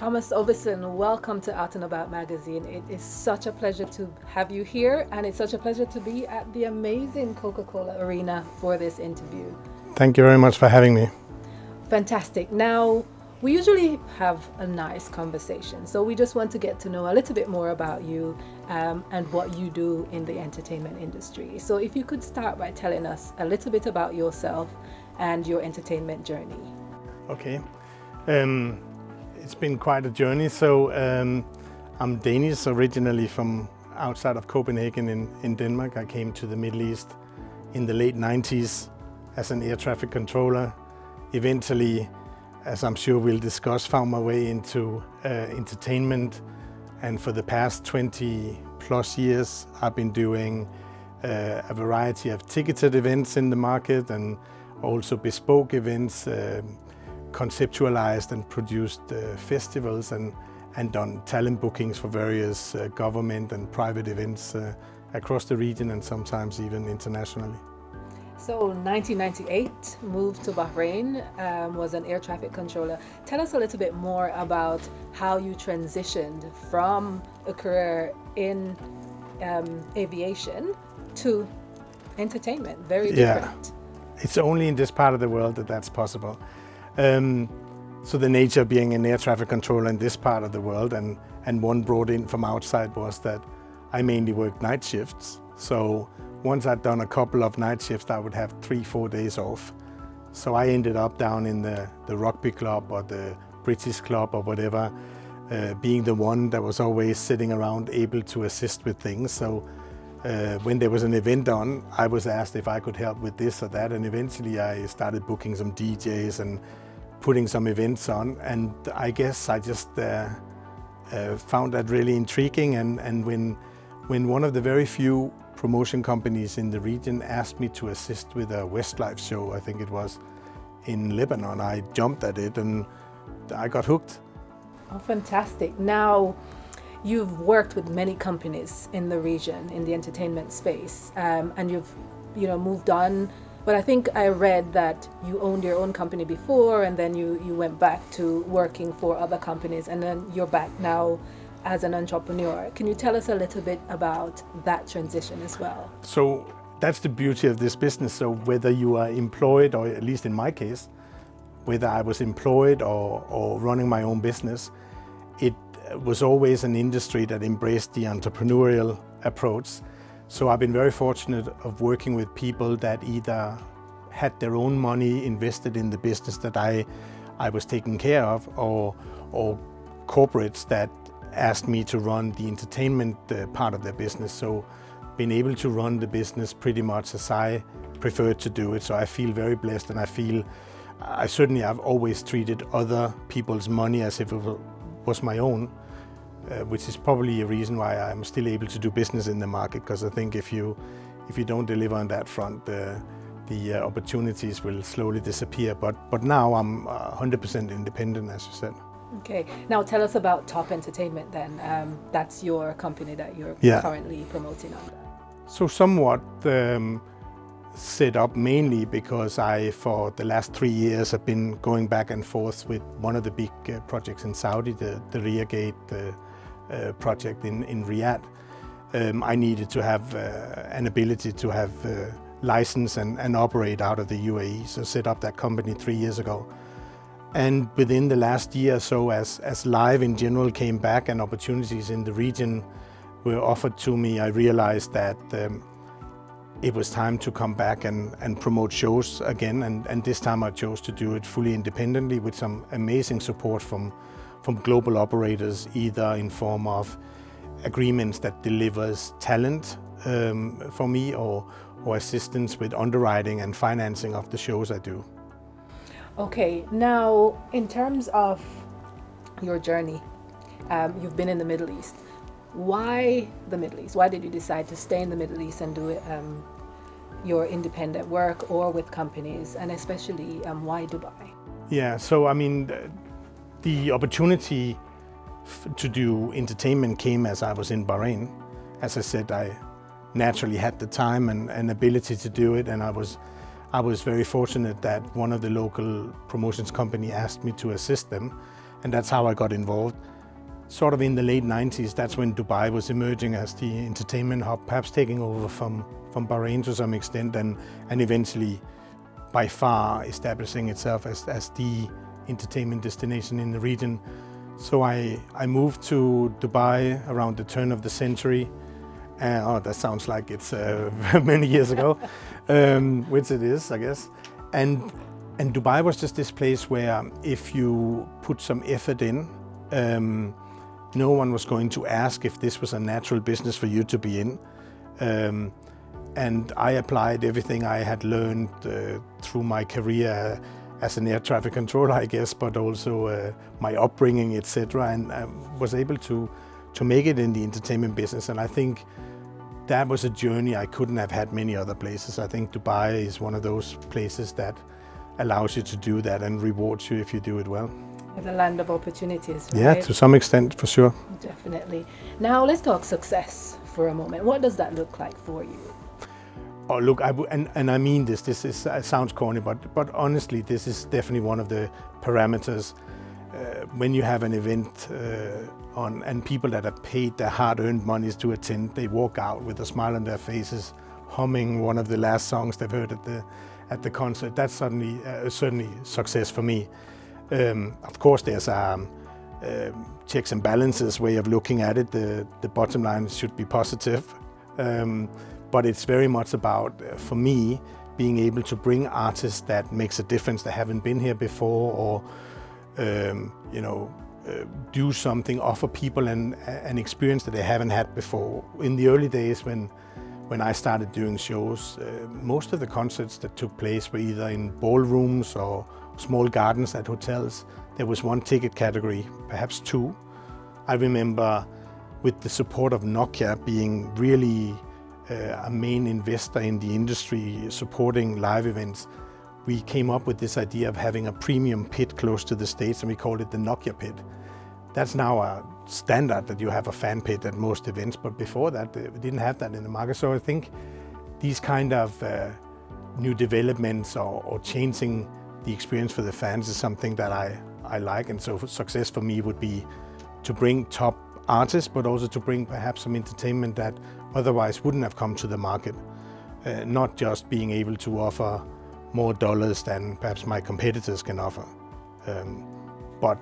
Thomas Ovesen, welcome to Out and About magazine. It is such a pleasure to have you here, and it's such a pleasure to be at the amazing Coca Cola Arena for this interview. Thank you very much for having me. Fantastic. Now, we usually have a nice conversation, so we just want to get to know a little bit more about you um, and what you do in the entertainment industry. So, if you could start by telling us a little bit about yourself and your entertainment journey. Okay. Um, it's been quite a journey. So um, I'm Danish, originally from outside of Copenhagen in, in Denmark. I came to the Middle East in the late 90s as an air traffic controller. Eventually, as I'm sure we'll discuss, found my way into uh, entertainment. And for the past 20 plus years, I've been doing uh, a variety of ticketed events in the market and also bespoke events. Uh, conceptualized and produced uh, festivals and, and done talent bookings for various uh, government and private events uh, across the region and sometimes even internationally. So 1998, moved to Bahrain, um, was an air traffic controller. Tell us a little bit more about how you transitioned from a career in um, aviation to entertainment. Very different. Yeah. It's only in this part of the world that that's possible. Um, so the nature of being an air traffic controller in this part of the world and, and one brought in from outside was that I mainly worked night shifts. So once I'd done a couple of night shifts, I would have three, four days off. So I ended up down in the, the rugby club or the British club or whatever, uh, being the one that was always sitting around able to assist with things. So uh, when there was an event on, I was asked if I could help with this or that, and eventually I started booking some DJs and putting some events on. And I guess I just uh, uh, found that really intriguing. And, and when, when one of the very few promotion companies in the region asked me to assist with a Westlife show, I think it was in Lebanon, I jumped at it and I got hooked. Oh, fantastic. Now, You've worked with many companies in the region in the entertainment space, um, and you've, you know, moved on. But I think I read that you owned your own company before, and then you you went back to working for other companies, and then you're back now as an entrepreneur. Can you tell us a little bit about that transition as well? So that's the beauty of this business. So whether you are employed, or at least in my case, whether I was employed or, or running my own business, it was always an industry that embraced the entrepreneurial approach. So I've been very fortunate of working with people that either had their own money invested in the business that I, I was taking care of or, or corporates that asked me to run the entertainment uh, part of their business. So being able to run the business pretty much as I prefer to do it. So I feel very blessed and I feel I certainly have always treated other people's money as if it was my own, uh, which is probably a reason why I'm still able to do business in the market. Because I think if you if you don't deliver on that front, uh, the uh, opportunities will slowly disappear. But but now I'm 100% independent, as you said. Okay. Now tell us about Top Entertainment. Then um, that's your company that you're yeah. currently promoting on. So somewhat. Um, set up mainly because I, for the last three years, have been going back and forth with one of the big uh, projects in Saudi, the, the Riyadh Gate uh, uh, project in, in Riyadh. Um, I needed to have uh, an ability to have uh, license and, and operate out of the UAE, so set up that company three years ago. And within the last year or so, as, as live in general came back and opportunities in the region were offered to me, I realized that um, it was time to come back and, and promote shows again. And, and this time I chose to do it fully independently with some amazing support from, from global operators, either in form of agreements that delivers talent um, for me or, or assistance with underwriting and financing of the shows I do. Okay, now in terms of your journey, um, you've been in the Middle East. Why the Middle East? Why did you decide to stay in the Middle East and do um, your independent work or with companies, and especially um, why Dubai? Yeah, so I mean, the opportunity to do entertainment came as I was in Bahrain. As I said, I naturally had the time and, and ability to do it, and I was I was very fortunate that one of the local promotions company asked me to assist them and that's how I got involved. Sort of in the late 90s, that's when Dubai was emerging as the entertainment hub, perhaps taking over from, from Bahrain to some extent, and, and eventually, by far, establishing itself as, as the entertainment destination in the region. So I, I moved to Dubai around the turn of the century. Uh, oh, that sounds like it's uh, many years ago, um, which it is, I guess. And and Dubai was just this place where if you put some effort in, um, no one was going to ask if this was a natural business for you to be in. Um, and I applied everything I had learned uh, through my career as an air traffic controller, I guess, but also uh, my upbringing, etc., and I was able to to make it in the entertainment business. And I think that was a journey I couldn't have had many other places. I think Dubai is one of those places that allows you to do that and rewards you if you do it well. The land of opportunities. Right? Yeah, to some extent, for sure. Definitely. Now let's talk success for a moment. What does that look like for you? Oh, look, and, and I mean this. This is uh, sounds corny, but but honestly, this is definitely one of the parameters. Uh, when you have an event uh, on and people that have paid their hard-earned monies to attend, they walk out with a smile on their faces, humming one of the last songs they've heard at the at the concert. That's certainly uh, certainly success for me. Um, of course, there's um, uh, checks and balances way of looking at it. The the bottom line should be positive, um, but it's very much about uh, for me being able to bring artists that makes a difference that haven't been here before, or um, you know. Uh, do something, offer people an, an experience that they haven't had before. In the early days, when when I started doing shows, uh, most of the concerts that took place were either in ballrooms or small gardens at hotels. There was one ticket category, perhaps two. I remember with the support of Nokia being really a main investor in the industry supporting live events, we came up with this idea of having a premium pit close to the stage and we called it the Nokia pit. That's now a standard that you have a fan pit at most events, but before that, uh, we didn't have that in the market. So I think these kind of uh, new developments or, or, changing the experience for the fans is something that I, I like. And so success for me would be to bring top artists, but also to bring perhaps some entertainment that otherwise wouldn't have come to the market. Uh, not just being able to offer more dollars than perhaps my competitors can offer, um, but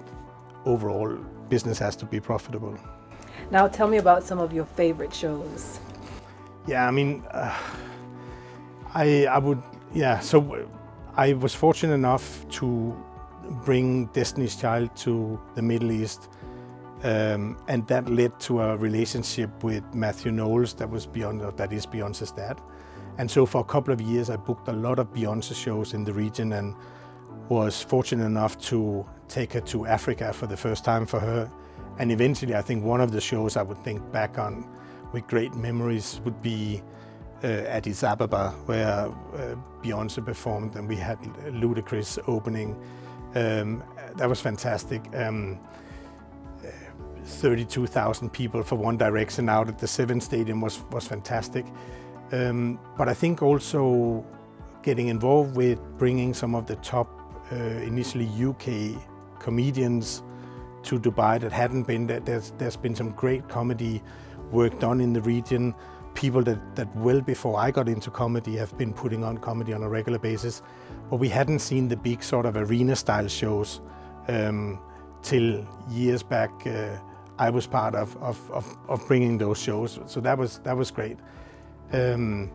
overall business has to be profitable. Now, tell me about some of your favorite shows. Yeah, I mean, uh, I I would yeah. So I was fortunate enough to bring Destiny's Child to the Middle East, um, and that led to a relationship with Matthew Knowles that was beyond that is Beyonce's dad. And so for a couple of years, I booked a lot of Beyonce shows in the region and was fortunate enough to take her to Africa for the first time for her. And eventually, I think one of the shows I would think back on with great memories would be uh, Addis Ababa, where uh, Beyonce performed, and we had Ludacris opening. Um, that was fantastic. Um, 32,000 people for One Direction out at the Seven Stadium was was fantastic. Um, but I think also getting involved with bringing some of the top, uh, initially UK comedians to Dubai that hadn't been there. There's, there's been some great comedy work done in the region. People that, that well before I got into comedy have been putting on comedy on a regular basis, but we hadn't seen the big sort of arena style shows um, till years back. Uh, I was part of, of, of, of, bringing those shows, so that was that was great. Um,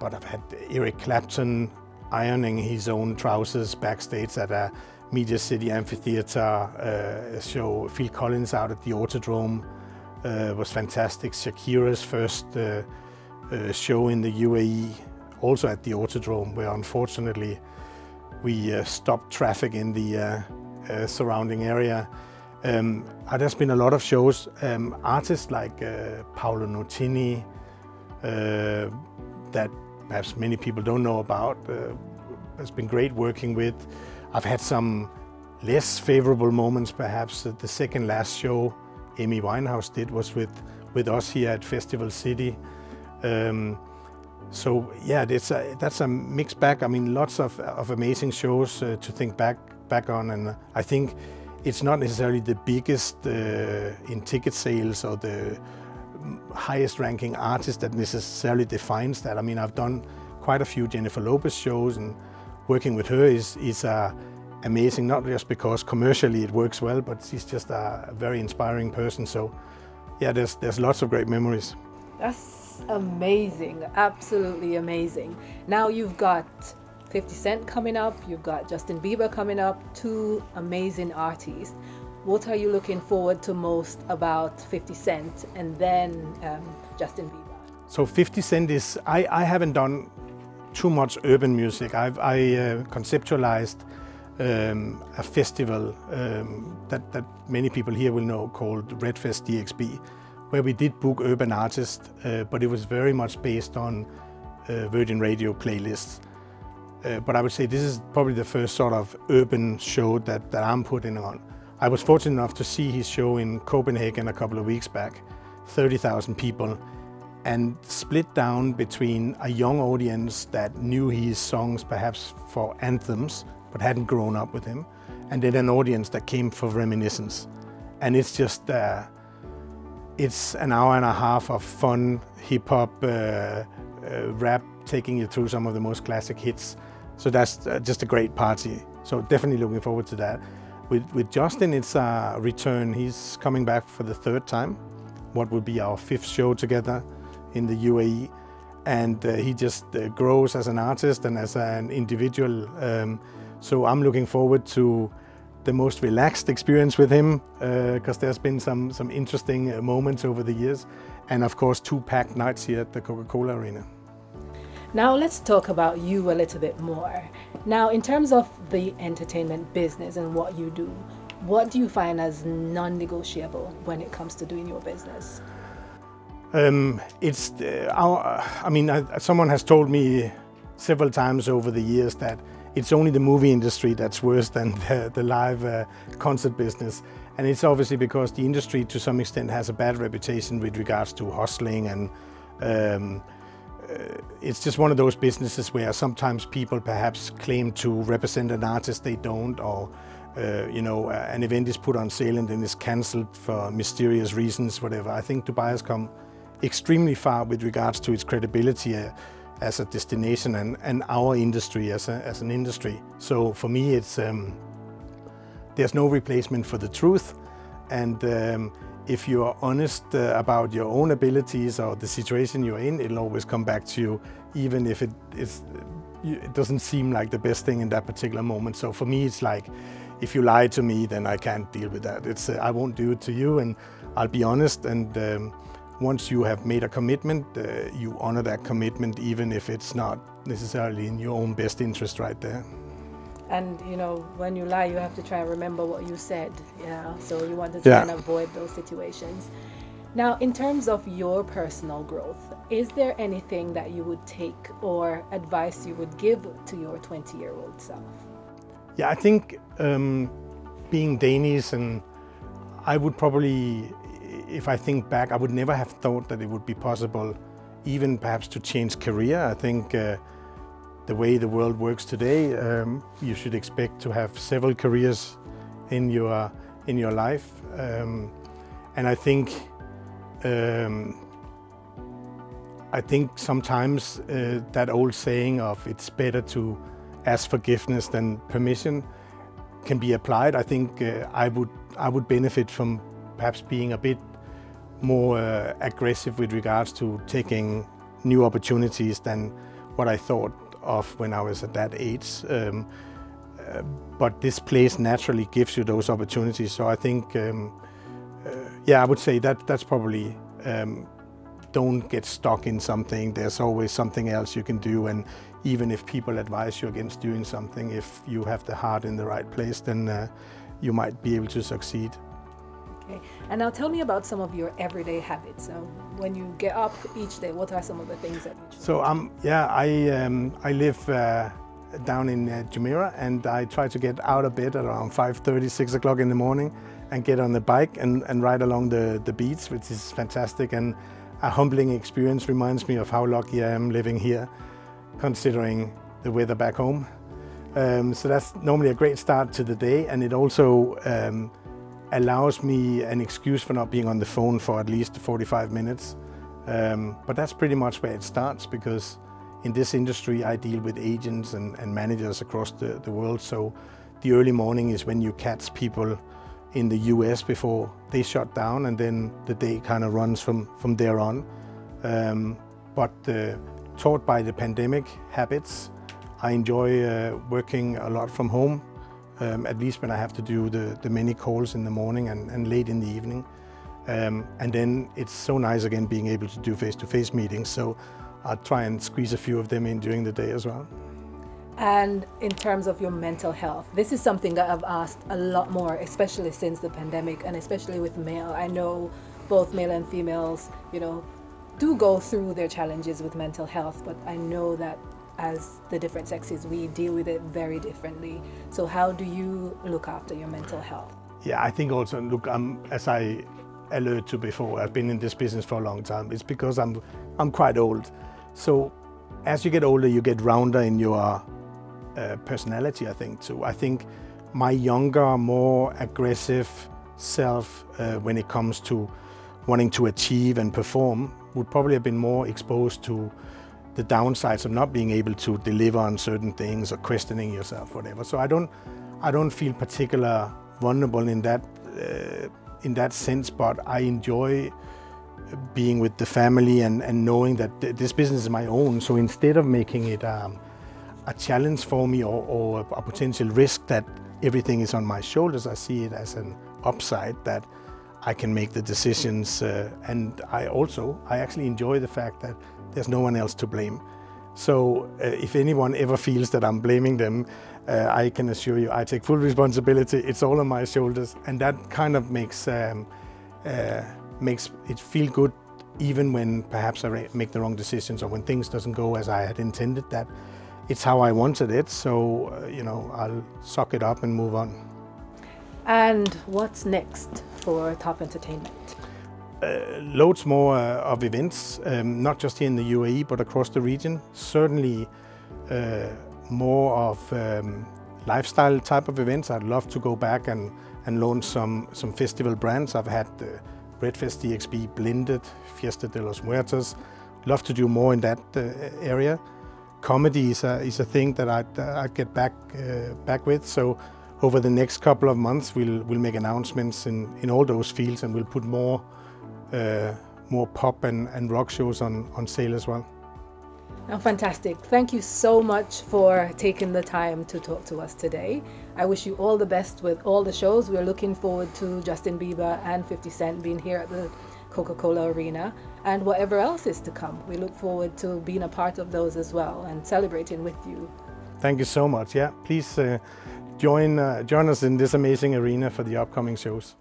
but I've had Eric Clapton ironing his own trousers backstage at a Media City Amphitheatre uh, show. Phil Collins out at the Autodrome uh, was fantastic. Shakira's first uh, uh show in the UAE, also at the Autodrome, where unfortunately we uh, stopped traffic in the uh, surrounding area. Um, there's been a lot of shows. Um, artists like Paolo Nutini, that perhaps many people don't know about, has been great working with. I've had some less favorable moments, perhaps. The second last show Amy Winehouse did was with, with us here at Festival City. Um, so yeah, that's a, that's a mixed bag. I mean, lots of, of amazing shows uh, to think back back on, and I think it's not necessarily the biggest uh, in ticket sales or the highest ranking artist that necessarily defines that. I mean, I've done quite a few Jennifer Lopez shows and working with her is, is uh, amazing, not just because commercially it works well, but she's just a, very inspiring person. So yeah, there's, there's lots of great memories. That's amazing, absolutely amazing. Now you've got 50 Cent coming up, you've got Justin Bieber coming up, two amazing artists. What are you looking forward to most about 50 Cent and then um, Justin Bieber? So 50 Cent is, I, I haven't done too much urban music. I've I, uh, conceptualized um, a festival um, that, that many people here will know called Redfest DXB, where we did book urban artists, uh, but it was very much based on uh, Virgin Radio playlists. Uh, but I would say this is probably the first sort of urban show that, that I'm putting on. I was fortunate enough to see his show in Copenhagen a couple of weeks back, 30,000 people, and split down between a young audience that knew his songs perhaps for anthems, but hadn't grown up with him, and then an audience that came for reminiscence. And it's just, uh, it's an hour and a half of fun hip hop, uh, uh, rap, taking you through some of the most classic hits. So that's uh, just a great party. So definitely looking forward to that. With, with Justin, it's a return. He's coming back for the third time. What will be our fifth show together in the UAE. And uh, he just uh, grows as an artist and as an individual. Um, so I'm looking forward to the most relaxed experience with him because uh, there's been some some interesting uh, moments over the years, and of course two packed nights here at the Coca-Cola Arena. Now let's talk about you a little bit more. Now, in terms of the entertainment business and what you do, what do you find as non-negotiable when it comes to doing your business? Um, it's uh, I mean, uh, someone has told me several times over the years that it's only the movie industry that's worse than the, the live uh, concert business. And it's obviously because the industry to some extent has a bad reputation with regards to hustling and um, it's just one of those businesses where sometimes people perhaps claim to represent an artist they don't or uh, you know, uh, an event is put on sale and then is cancelled for mysterious reasons, whatever. I think Dubai has come extremely far with regards to its credibility uh, as a destination and, and our industry as, a, as an industry. So for me, it's um, there's no replacement for the truth. And um, if you are honest uh, about your own abilities or the situation you're in, it'll always come back to you, even if it, is, it doesn't seem like the best thing in that particular moment. So for me, it's like, if you lie to me, then I can't deal with that. It's, uh, I won't do it to you, and I'll be honest. And um, once you have made a commitment, uh, you honor that commitment, even if it's not necessarily in your own best interest right there. And you know, when you lie, you have to try and remember what you said. Yeah, so you want to try yeah. and avoid those situations. Now, in terms of your personal growth, is there anything that you would take or advice you would give to your 20 year old self? Yeah, I think um, being Danish, and I would probably if I think back, I would never have thought that it would be possible, even perhaps to change career. I think uh, the way the world works today, um, you should expect to have several careers in your in your life, um, and I think um, I think sometimes uh, that old saying of "it's better to ask forgiveness than permission" can be applied. I think uh, I would I would benefit from perhaps being a bit more uh, aggressive with regards to taking new opportunities than what I thought of when I was at that age. Um, uh, but this place naturally gives you those opportunities. So I think, um, uh, yeah, I would say that that's probably um, don't get stuck in something. There's always something else you can do, and even if people advise you against doing something, if you have the heart in the right place, then uh, you might be able to succeed. Okay. And now tell me about some of your everyday habits. So when you get up each day, what are some of the things that So um, yeah, I um, I live uh, down in uh, Jumeirah, and I try to get out of bed at around 5:30, 6 o'clock in the morning, and get on the bike and, and ride along the the beach, which is fantastic and a humbling experience. Reminds me of how lucky I am living here, considering the weather back home. Um, so that's normally a great start to the day, and it also um, allows me an excuse for not being on the phone for at least 45 minutes. Um, but that's pretty much where it starts because in this industry I deal with agents and, and managers across the, the world. So the early morning is when you catch people in the US before they shut down, and then the day kind of runs from, from there on. Um, but uh, taught by the pandemic habits, I enjoy uh, working a lot from home, um, at least when I have to do the, the many calls in the morning and, and late in the evening. Um, and then it's so nice again being able to do face-to-face -face meetings. So I try and squeeze a few of them in during the day as well. And in terms of your mental health, this is something that I've asked a lot more, especially since the pandemic and especially with male. I know both male and females, you know, do go through their challenges with mental health, but I know that as the different sexes, we deal with it very differently. So, how do you look after your mental health? Yeah, I think also, look, I'm, as I alluded to before, I've been in this business for a long time. It's because I'm, I'm quite old. So, as you get older, you get rounder in your uh, personality, I think, too. I think my younger, more aggressive self, uh, when it comes to wanting to achieve and perform, would probably have been more exposed to the downsides of not being able to deliver on certain things or questioning yourself, whatever. So I don't, I don't feel particular vulnerable in that, uh, in that sense. But I enjoy being with the family and, and knowing that th this business is my own. So instead of making it um, a challenge for me or, or a, potential risk that everything is on my shoulders, I see it as an upside that I can make the decisions. Uh, and I also, I actually enjoy the fact that there's no one else to blame. So uh, if anyone ever feels that I'm blaming them, uh, I can assure you I take full responsibility. It's all on my shoulders, and that kind of makes um, uh, makes it feel good, even when perhaps I make the wrong decisions or when things doesn't go as I had intended. That it's how I wanted it. So uh, you know I'll suck it up and move on. And what's next for Top Entertainment? Uh, loads more uh, of events, um, not just here in the UAE, but across the region. Certainly uh, more of um, lifestyle type of events. I'd love to go back and, and launch some, some festival brands. I've had the Redfest DXB Blended, Fiesta de los Muertos. Love to do more in that uh, area. Comedy is a, is a thing that I'd, uh, I'd get back, uh, back with. So over the next couple of months, we'll, we'll make announcements in, in all those fields and we'll put more, more pop and, and rock shows on, on sale as well. Oh, fantastic. Thank you so much for taking the time to talk to us today. I wish you all the best with all the shows. We're looking forward to Justin Bieber and 50 Cent being here at the Coca Cola Arena and whatever else is to come. We look forward to being a part of those as well and celebrating with you. Thank you so much. Yeah, please uh, join, uh, join us in this amazing arena for the upcoming shows.